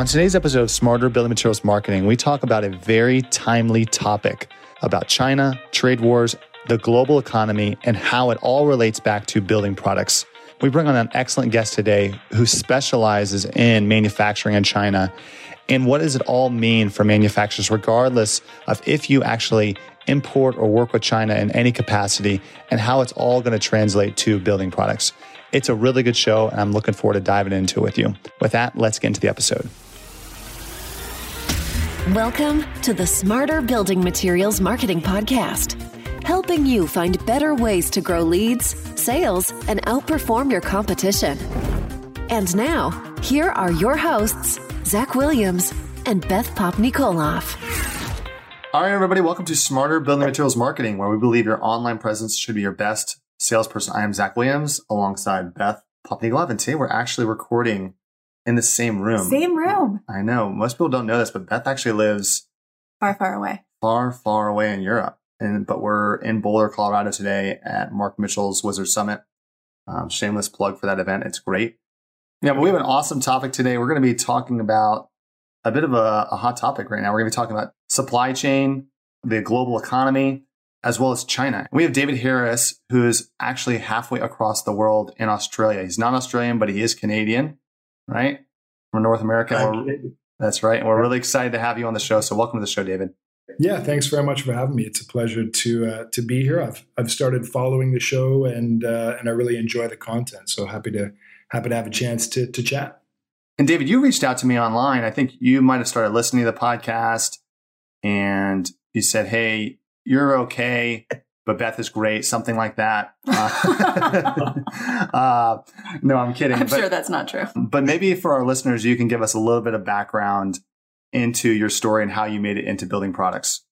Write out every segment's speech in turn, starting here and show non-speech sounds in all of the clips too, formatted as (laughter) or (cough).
On today's episode of Smarter Building Materials Marketing, we talk about a very timely topic about China, trade wars, the global economy, and how it all relates back to building products. We bring on an excellent guest today who specializes in manufacturing in China. And what does it all mean for manufacturers, regardless of if you actually import or work with China in any capacity, and how it's all going to translate to building products? It's a really good show, and I'm looking forward to diving into it with you. With that, let's get into the episode. Welcome to the Smarter Building Materials Marketing Podcast, helping you find better ways to grow leads, sales, and outperform your competition. And now, here are your hosts, Zach Williams and Beth Popnikolov. All right, everybody, welcome to Smarter Building Materials Marketing, where we believe your online presence should be your best salesperson. I am Zach Williams alongside Beth Popnikolov, and today we're actually recording in the same room. Same room. I know most people don't know this, but Beth actually lives far, far away, far, far away in Europe. And but we're in Boulder, Colorado today at Mark Mitchell's Wizard Summit. Um, shameless plug for that event. It's great. Yeah, but we have an awesome topic today. We're going to be talking about a bit of a, a hot topic right now. We're going to be talking about supply chain, the global economy, as well as China. We have David Harris, who is actually halfway across the world in Australia. He's not Australian, but he is Canadian, right? From North America. That's right. And we're really excited to have you on the show. So welcome to the show, David. Yeah, thanks very much for having me. It's a pleasure to uh, to be here. I've I've started following the show and uh, and I really enjoy the content. So happy to happy to have a chance to to chat. And David, you reached out to me online. I think you might have started listening to the podcast, and you said, "Hey, you're okay, but Beth is great, something like that. (laughs) Uh, (laughs) uh, no, I'm kidding. I'm but, sure that's not true. But maybe for our listeners, you can give us a little bit of background into your story and how you made it into building products.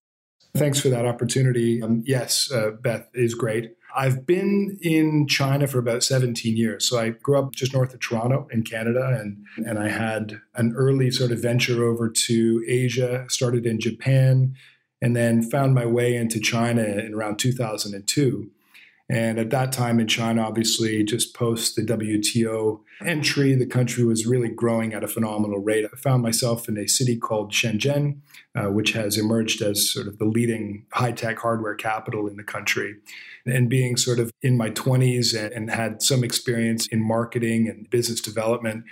Thanks for that opportunity. Um, yes, uh, Beth is great. I've been in China for about 17 years. So I grew up just north of Toronto in Canada, and, and I had an early sort of venture over to Asia, started in Japan, and then found my way into China in around 2002. And at that time in China, obviously, just post the WTO entry, the country was really growing at a phenomenal rate. I found myself in a city called Shenzhen, uh, which has emerged as sort of the leading high tech hardware capital in the country. And being sort of in my 20s and, and had some experience in marketing and business development,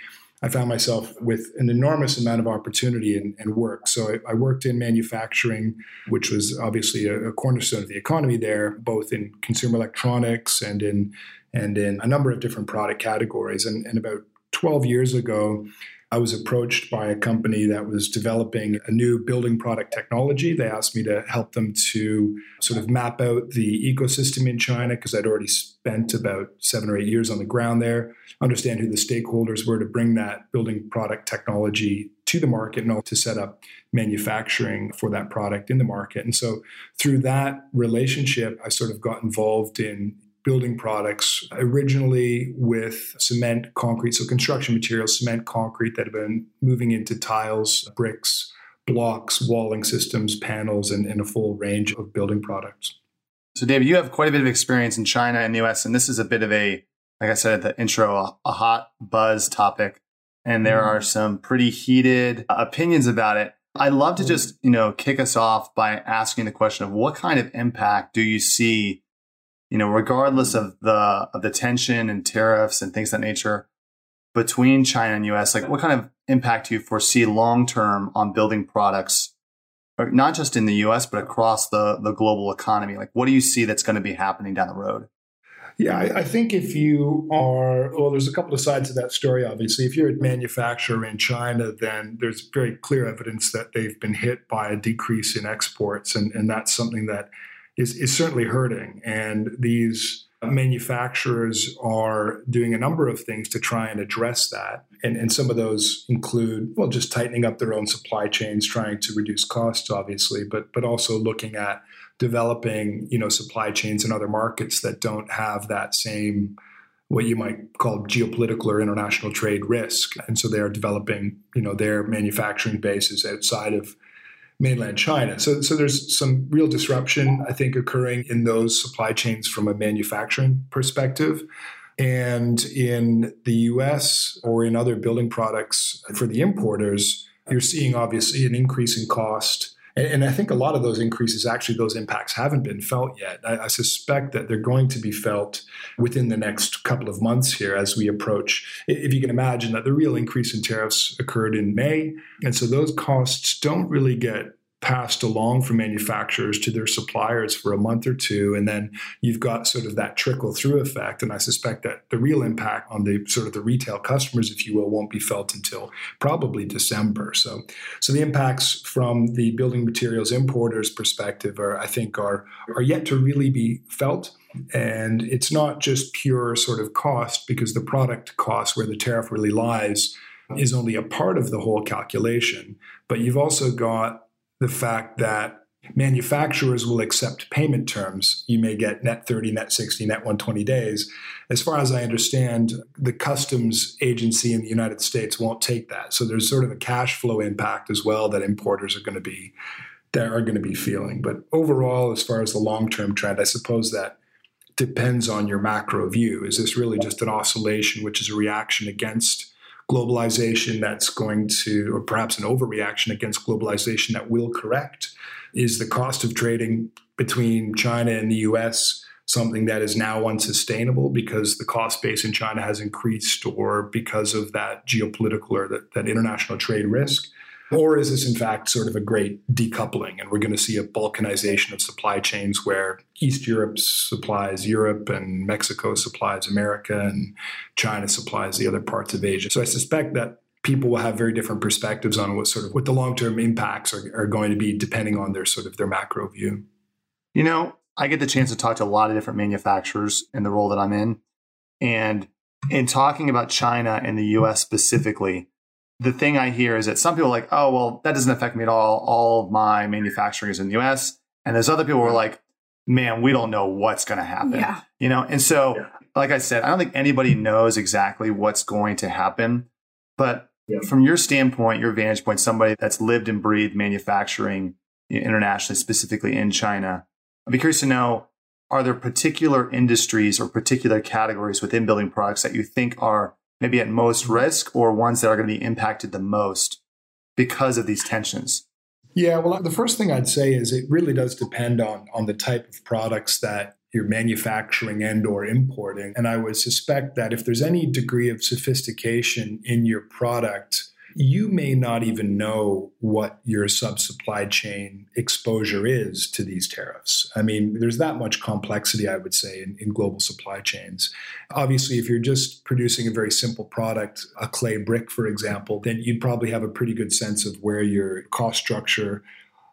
I found myself with an enormous amount of opportunity and, and work. So I, I, worked in manufacturing, which was obviously a, a, cornerstone of the economy there, both in consumer electronics and in and in a number of different product categories. And, and about 12 years ago, I was approached by a company that was developing a new building product technology. They asked me to help them to sort of map out the ecosystem in China because I'd already spent about seven or eight years on the ground there, understand who the stakeholders were to bring that building product technology to the market and also to set up manufacturing for that product in the market. And so through that relationship, I sort of got involved in building products originally with cement, concrete, so construction materials, cement, concrete that have been moving into tiles, bricks, blocks, walling systems, panels, and, and a full range of building products. So, David, you have quite a bit of experience in China and the US, and this is a bit of a, like I said at the intro, a, hot buzz topic. And there mm. are some pretty heated opinions about it. I'd love to mm. just, you know, kick us off by asking the question of what kind of impact do you see you know, regardless of the of the tension and tariffs and things of that nature between China and US, like what kind of impact do you foresee long term on building products, not just in the US, but across the, the global economy? Like what do you see that's going to be happening down the road? Yeah, I, I, think if you are, well, there's a couple of sides to that story, obviously. If you're a manufacturer in China, then there's very clear evidence that they've been hit by a decrease in exports. And, and that's something that is, is certainly hurting. And these manufacturers are doing a number of things to try and address that. And, and some of those include, well, just tightening up their own supply chains, trying to reduce costs, obviously, but, but also looking at developing, you know, supply chains in other markets that don't have that same what you might call geopolitical or international trade risk. And so they are developing, you know, their manufacturing bases outside of mainland China. So, so there's some real disruption, I think, occurring in those supply chains from a manufacturing perspective. And in the US or in other building products for the importers, you're seeing obviously an increase in cost. And I think a lot of those increases, actually, those impacts haven't been felt yet. I, I, suspect that they're going to be felt within the next couple of months here as we approach. If you can imagine that the real increase in tariffs occurred in May. And so those costs don't really get passed along from manufacturers to their suppliers for a month or two and then you've got sort of that trickle through effect and i suspect that the real impact on the sort of the retail customers if you will won't be felt until probably december. So so the impacts from the building materials importers perspective are i think are are yet to really be felt. And it's not just pure sort of cost because the product cost where the tariff really lies is only a part of the whole calculation but you've also got the fact that manufacturers will accept payment terms. You may get net 30, net 60, net 120 days. As far as I understand, the customs agency in the United States won't take that. So there's sort of a cash flow impact as well that importers are going to be that are going to be feeling. But overall, as far as the long-term trend, I suppose that depends on your macro view. Is this really just an oscillation, which is a reaction against globalization that's going to, or perhaps an overreaction against globalization that will correct? Is the cost of trading between China and the US something that is now unsustainable because the cost base in China has increased or because of that geopolitical or that, that international trade risk? Or is this, in fact, sort of a great decoupling? And we're going to see a balkanization of supply chains where East Europe supplies Europe and Mexico supplies America and China supplies the other parts of Asia. So I suspect that people will have very different perspectives on what sort of what the long-term impacts are, are going to be depending on their sort of their macro view. You know, I get the chance to talk to a lot of different manufacturers in the role that I'm in. And in talking about China and the US specifically, the thing I hear is that some people are like, oh, well, that doesn't affect me at all. All of my manufacturing is in the US. And there's other people who are like, man, we don't know what's going to happen. Yeah. You know, and so, yeah. like I said, I don't think anybody knows exactly what's going to happen. But yeah. from your standpoint, your vantage point, somebody that's lived and breathed manufacturing internationally, specifically in China, I'd be curious to know are there particular industries or particular categories within building products that you think are maybe at most risk or ones that are going to be impacted the most because of these tensions? Yeah, well, the first thing I'd say is it really does depend on on the type of products that you're manufacturing and or importing. And I would suspect that if there's any degree of sophistication in your product, you may not even know what your sub supply chain exposure is to these tariffs. I mean, there's that much complexity, I would say, in, in, global supply chains. Obviously, if you're just producing a very simple product, a clay brick, for example, then you'd probably have a pretty good sense of where your cost structure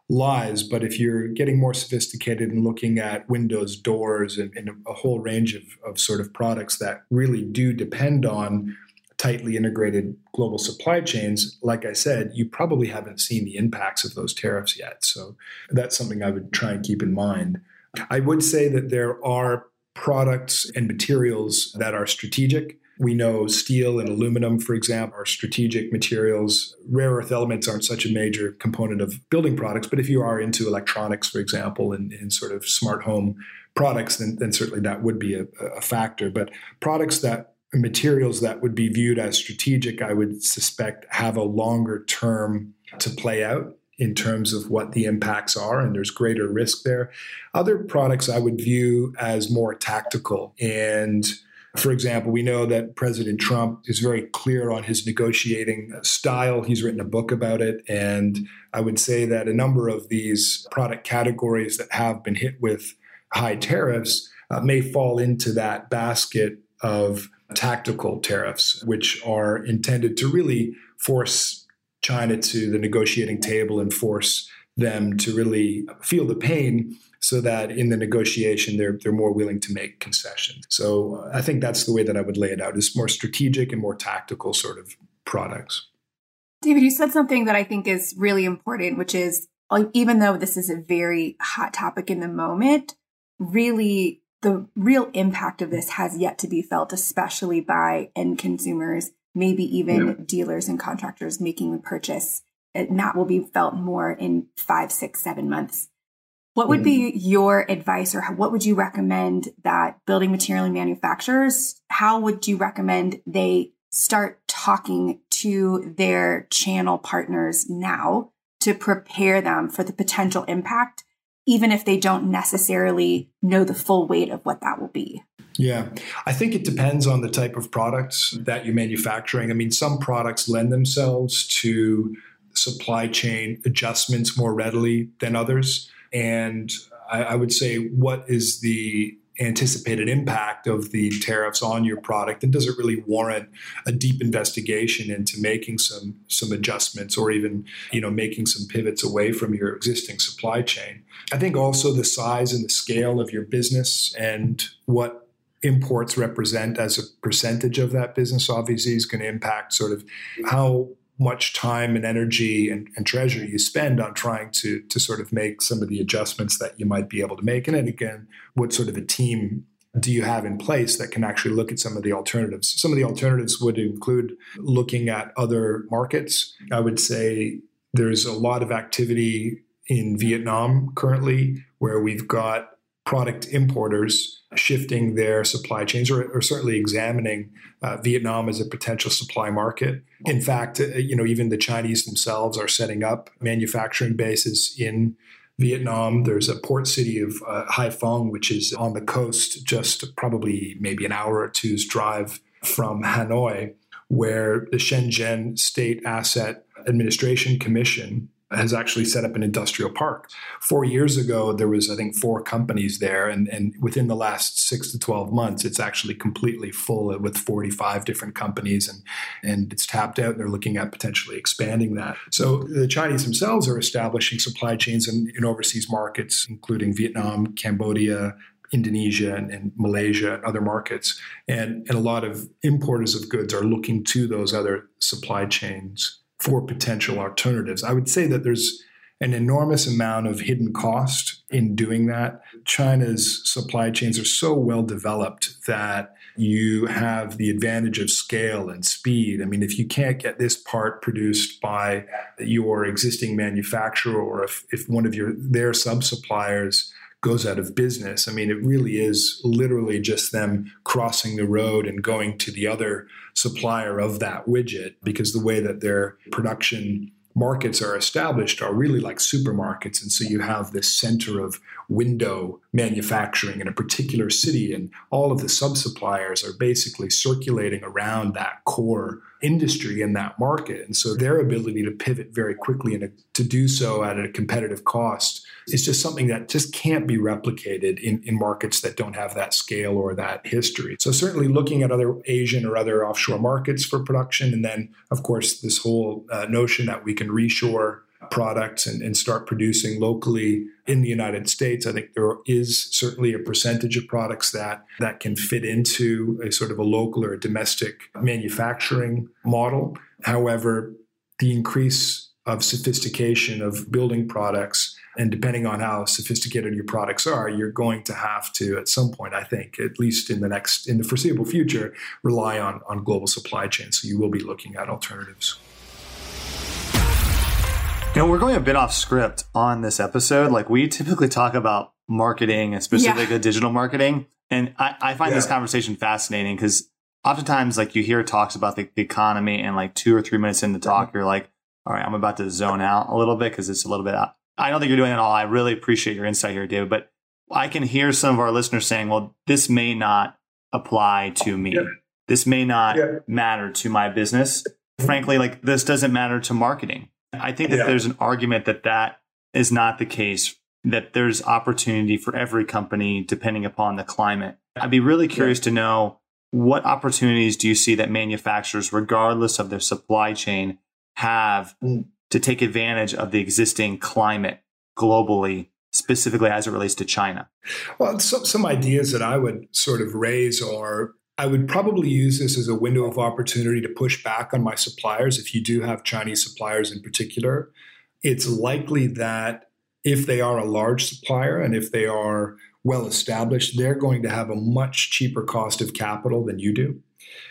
lies. But if you're getting more sophisticated and looking at windows, doors, and, and a whole range of, of sort of products that really do depend on tightly integrated global supply chains, like I said, you probably haven't seen the impacts of those tariffs yet. So that's something I would try and keep in mind. I would say that there are products and materials that are strategic. We know steel and aluminum, for example, are strategic materials. Rare earth elements aren't such a major component of building products, but if you are into electronics, for example, and, and sort of smart home products, then, then certainly that would be a, a factor. But products that materials that would be viewed as strategic, I would suspect, have a longer term to play out in terms of what the impacts are, and there's greater risk there. Other products I would view as more tactical. And for example, we know that President Trump is very clear on his negotiating style. He's written a book about it. And I would say that a number of these product categories that have been hit with high tariffs uh, may fall into that basket of tactical tariffs, which are intended to really force China to the negotiating table and force them to really feel the pain so that in the negotiation they're they're more willing to make concessions. So uh, I think that's the way that I would lay it out. Is more strategic and more tactical sort of products. David, you said something that I think is really important, which is even though this is a very hot topic in the moment, really the real impact of this has yet to be felt, especially by end consumers, maybe even yeah. dealers and contractors making the purchase. And that will be felt more in five, six, seven months. What would be mm-hmm. your advice or what would you recommend that building material manufacturers, how would you recommend they start talking to their channel partners now to prepare them for the potential impact, even if they don't necessarily know the full weight of what that will be? Yeah, I think it depends on the type of products that you're manufacturing. I mean, some products lend themselves to supply chain adjustments more readily than others. And I, I would say, what is the anticipated impact of the tariffs on your product and does it really warrant a deep investigation into making some some adjustments or even you know making some pivots away from your existing supply chain. I think also the size and the scale of your business and what imports represent as a percentage of that business obviously is going to impact sort of how much time and energy and, and, treasure you spend on trying to to sort of make some of the adjustments that you might be able to make. And then again, what sort of a team do you have in place that can actually look at some of the alternatives? Some of the alternatives would include looking at other markets. I would say there's a lot of activity in Vietnam currently where we've got product importers shifting their supply chains or, or certainly examining uh, Vietnam as a potential supply market. In fact, uh, you know, even the Chinese themselves are setting up manufacturing bases in Vietnam. There's a port city of uh, Haiphong, which is on the coast, just probably maybe an hour or two's drive from Hanoi, where the Shenzhen State Asset Administration Commission has actually set up an industrial park. Four years ago, there was, I think, four companies there. And, and within the last six to 12 months, it's actually completely full with 45 different companies and, and it's tapped out. And they're looking at potentially expanding that. So the Chinese themselves are establishing supply chains in, in overseas markets, including Vietnam, Cambodia, Indonesia and, and, Malaysia and other markets. And, and a lot of importers of goods are looking to those other supply chains for potential alternatives. I would say that there's an enormous amount of hidden cost in doing that. China's supply chains are so well developed that you have the advantage of scale and speed. I mean, if you can't get this part produced by your existing manufacturer or if, if one of your their sub suppliers goes out of business. I mean, it really is literally just them crossing the road and going to the other supplier of that widget because the way that their production markets are established are really like supermarkets. And so you have this center of window manufacturing in a particular city, and all of the sub suppliers are basically circulating around that core industry in that market. And so their ability to pivot very quickly and to do so at a competitive cost is just something that just can't be replicated in, in markets that don't have that scale or that history. So certainly looking at other Asian or other offshore markets for production, and then of course this whole uh, notion that we can reshore products and, and, start producing locally in the United States. I think there is certainly a percentage of products that that can fit into a sort of a local or a domestic manufacturing model. However, the increase of sophistication of building products and depending on how sophisticated your products are, you're going to have to, at some point, I think, at least in the next, in the foreseeable future, rely on, on global supply chains. So you will be looking at alternatives. You know, we're going a bit off script on this episode. Like we typically talk about marketing and specifically yeah. digital marketing. And I, I find yeah. this conversation fascinating because oftentimes like you hear talks about the, the, economy and like two or three minutes in the talk, you're like, all right, I'm about to zone out a little bit because it's a little bit I don't think you're doing it all. I really appreciate your insight here, David. But I can hear some of our listeners saying, well, this may not apply to me. Yeah. This may not yeah. matter to my business. Frankly, like this doesn't matter to marketing. I think that yeah. there's an argument that that is not the case, that there's opportunity for every company depending upon the climate. I'd be really curious to know what opportunities do you see that manufacturers, regardless of their supply chain, have mm to take advantage of the existing climate globally, specifically as it relates to China? Well, some, some ideas that I would sort of raise are I would probably use this as a window of opportunity to push back on my suppliers. If you do have Chinese suppliers in particular, it's likely that if they are a large supplier and if they are well established, they're going to have a much cheaper cost of capital than you do.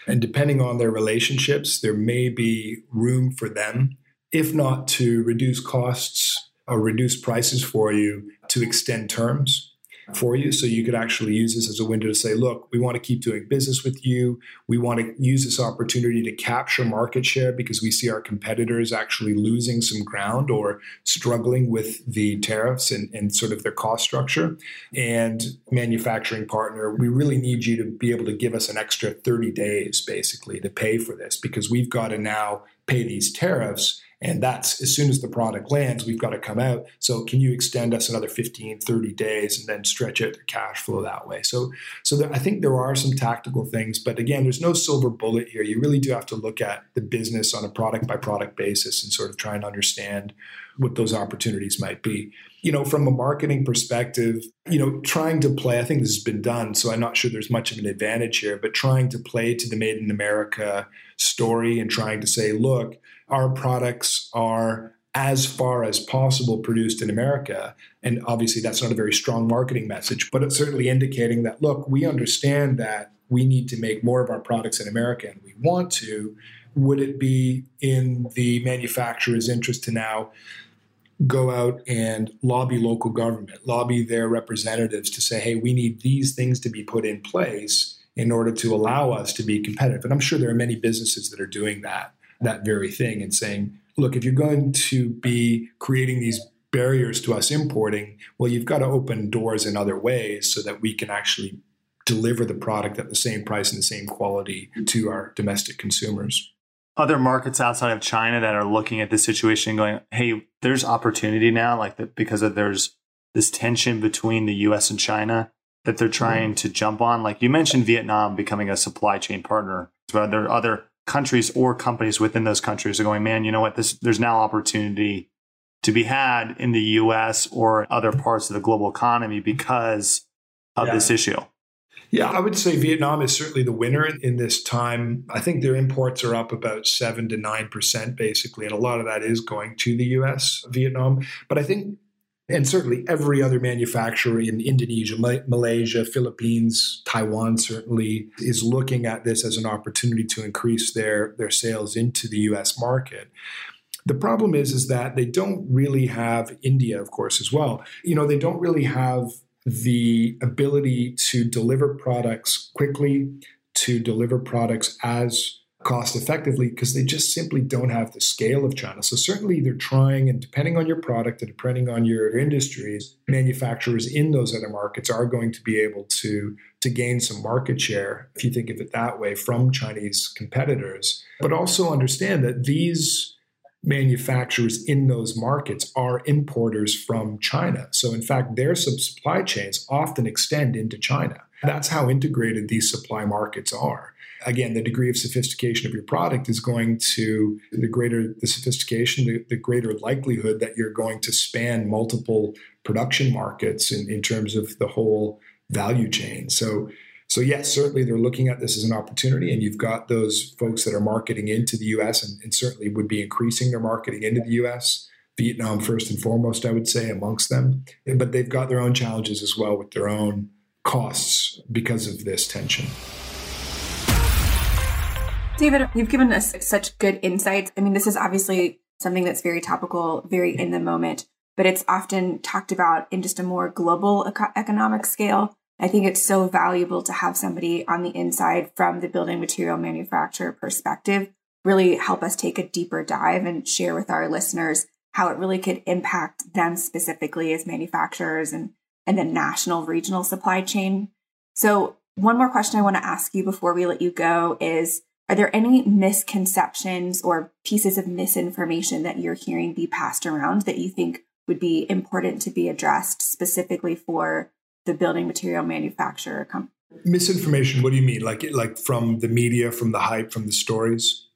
And depending on their relationships, there may be room for them if not to reduce costs or reduce prices for you to extend terms for you. So you could actually use this as a window to say, look, we want to keep doing business with you. We want to use this opportunity to capture market share because we see our competitors actually losing some ground or struggling with the tariffs and, and sort of their cost structure. And manufacturing partner, we really need you to be able to give us an extra 30 days basically to pay for this because we've got to now pay these tariffs and that's as soon as the product lands, we've got to come out. So can you extend us another 15, 30 days and then stretch out the cash flow that way? So, so there, I think there are some tactical things, but again, there's no silver bullet here. You really do have to look at the business on a product by product basis and sort of try and understand what those opportunities might be. You know, from a marketing perspective, you know, trying to play, I think this has been done, so I'm not sure there's much of an advantage here, but trying to play to the Made in America story and trying to say, look, our products are as far as possible produced in America. And obviously, that's not a very strong marketing message, but it's certainly indicating that, look, we understand that we need to make more of our products in America and we want to. Would it be in the manufacturer's interest to now go out and lobby local government, lobby their representatives to say, hey, we need these things to be put in place in order to allow us to be competitive? And I'm sure there are many businesses that are doing that that very thing and saying, look, if you're going to be creating these barriers to us importing, well, you've got to open doors in other ways so that we can actually deliver the product at the same price and the same quality to our domestic consumers. Other markets outside of China that are looking at this situation going, hey, there's opportunity now, like that because of there's this tension between the US and China that they're trying mm-hmm. to jump on. Like you mentioned Vietnam becoming a supply chain partner. But there are other countries or companies within those countries are going, man, you know what? This there's now opportunity to be had in the U.S. or other parts of the global economy because of yeah. this issue. Yeah, I would say Vietnam is certainly the winner in this time. I think their imports are up about seven to nine percent, basically, and a lot of that is going to the U.S. Vietnam. But I think and certainly every other manufacturer in Indonesia, Malaysia, Philippines, Taiwan certainly is looking at this as an opportunity to increase their, their sales into the US market. The problem is, is that they don't really have India, of course, as well. You know, they don't really have the ability to deliver products quickly, to deliver products as cost effectively because they just simply don't have the scale of China. So certainly they're trying, and depending on your product and depending on your industries, manufacturers in those other markets are going to be able to to gain some market share, if you think of it that way, from Chinese competitors. But also understand that these manufacturers in those markets are importers from China. So in fact, their supply chains often extend into China. That's how integrated these supply markets are again, the degree of sophistication of your product is going to the greater the sophistication, the, the greater likelihood that you're going to span multiple production markets in, in terms of the whole value chain. So, so yes, certainly they're looking at this as an opportunity, and you've got those folks that are marketing into the U.S. and, and certainly would be increasing their marketing into the U.S. Vietnam, first and foremost, I would say, amongst them. But they've got their own challenges as well with their own costs because of this tension. David, you've given us such good insights. I mean, this is obviously something that's very topical, very in the moment, but it's often talked about in just a more global eco- economic scale. I think it's so valuable to have somebody on the inside from the building material manufacturer perspective really help us take a deeper dive and share with our listeners how it really could impact them specifically as manufacturers and, and the national regional supply chain. So one more question I want to ask you before we let you go is are there any misconceptions or pieces of misinformation that you're hearing be passed around that you think would be important to be addressed specifically for the building material manufacturer company? Misinformation, what do you mean? Like like from the media, from the hype, from the stories?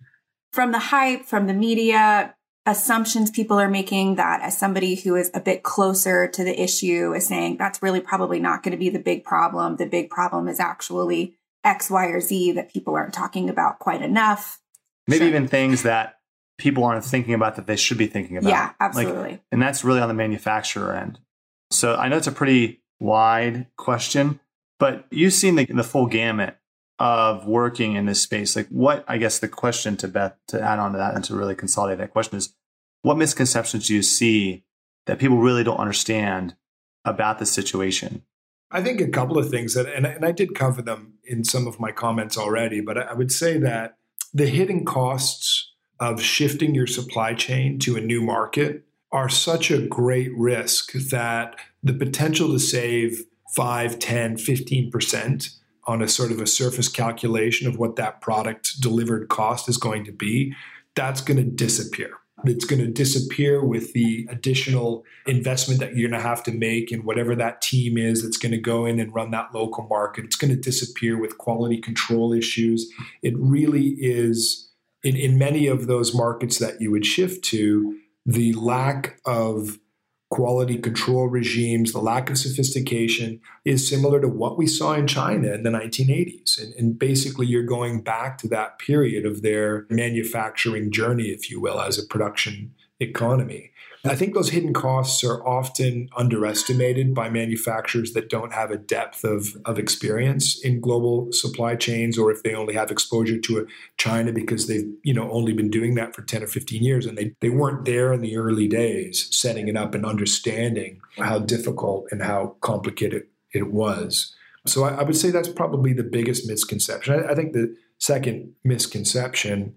From the hype, from the media, assumptions people are making that as somebody who is a bit closer to the issue is saying that's really probably not going to be the big problem. The big problem is actually X, Y, or Z that people aren't talking about quite enough. Maybe sure. even things that people aren't thinking about that they should be thinking about. Yeah, absolutely. Like, and that's really on the manufacturer end. So I know it's a pretty wide question, but you've seen the, the full gamut of working in this space. Like, what I guess the question to Beth to add on to that and to really consolidate that question is what misconceptions do you see that people really don't understand about the situation? I think a couple of things that, and, and I did cover them in some of my comments already, but I would say that the hidden costs of shifting your supply chain to a new market are such a great risk that the potential to save 5, 10, 15% on a sort of a surface calculation of what that product delivered cost is going to be, that's going to disappear. It's going to disappear with the additional investment that you're going to have to make in whatever that team is that's going to go in and run that local market. It's going to disappear with quality control issues. It really is, in, in many of those markets that you would shift to, the lack of quality control regimes, the lack of sophistication is similar to what we saw in China in the 1980s. And, and, basically, you're going back to that period of their manufacturing journey, if you will, as a production economy. I think those hidden costs are often underestimated by manufacturers that don't have a depth of, of experience in global supply chains, or if they only have exposure to China because they've you know only been doing that for 10 or 15 years and they, they weren't there in the early days setting it up and understanding how difficult and how complicated it was. So I, I would say that's probably the biggest misconception. I, I think the second misconception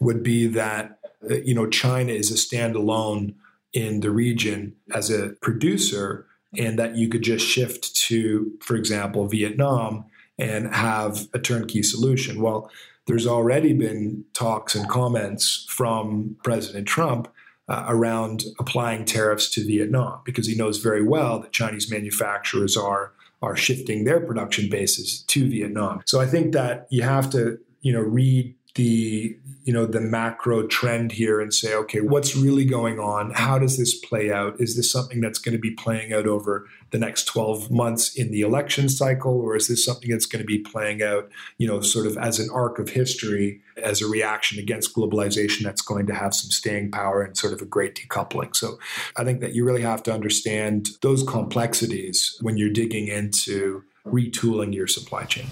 would be that you know China is a standalone in the region as a producer and that you could just shift to, for example, Vietnam and have a turnkey solution. Well, there's already been talks and comments from President Trump uh, around applying tariffs to Vietnam because he knows very well that Chinese manufacturers are are shifting their production bases to Vietnam. So I think that you have to, you know, read the you know the macro trend here and say okay what's really going on? How does this play out? Is this something that's going to be playing out over the next 12 months in the election cycle or is this something that's going to be playing out you know sort of as an arc of history as a reaction against globalization that's going to have some staying power and sort of a great decoupling? So i think that you really have to understand those complexities when you're digging into retooling your supply chain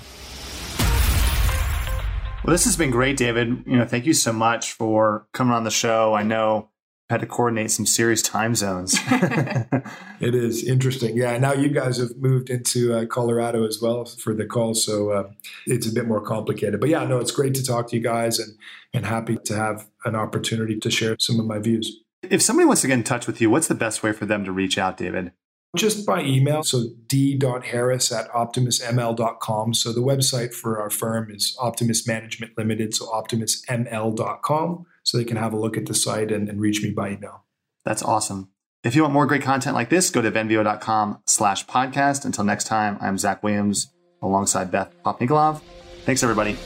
well, this has been great, David. You know, thank you so much for coming on the show. I know I had to coordinate some serious time zones. (laughs) (laughs) it is interesting. Yeah. Now you guys have moved into uh, Colorado as well for the call. So uh, it's a bit more complicated. But yeah, no, it's great to talk to you guys and, and happy to have an opportunity to share some of my views. If somebody wants to get in touch with you, what's the best way for them to reach out, David? Just by email. So d.harris at optimusml.com. So the website for our firm is Optimus Management Limited. So optimusml.com. So they can have a look at the site and, and reach me by email. That's awesome. If you want more great content like this, go to venveo.com slash podcast. Until next time, I'm Zach Williams alongside Beth Popnikolov. Thanks, everybody.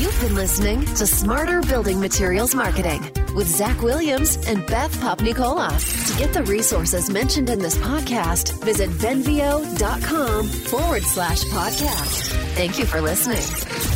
You've been listening to Smarter Building Materials Marketing with Zach Williams and Beth Popnikolov. To get the resources mentioned in this podcast, visit venveo.com forward slash podcast. Thank you for listening.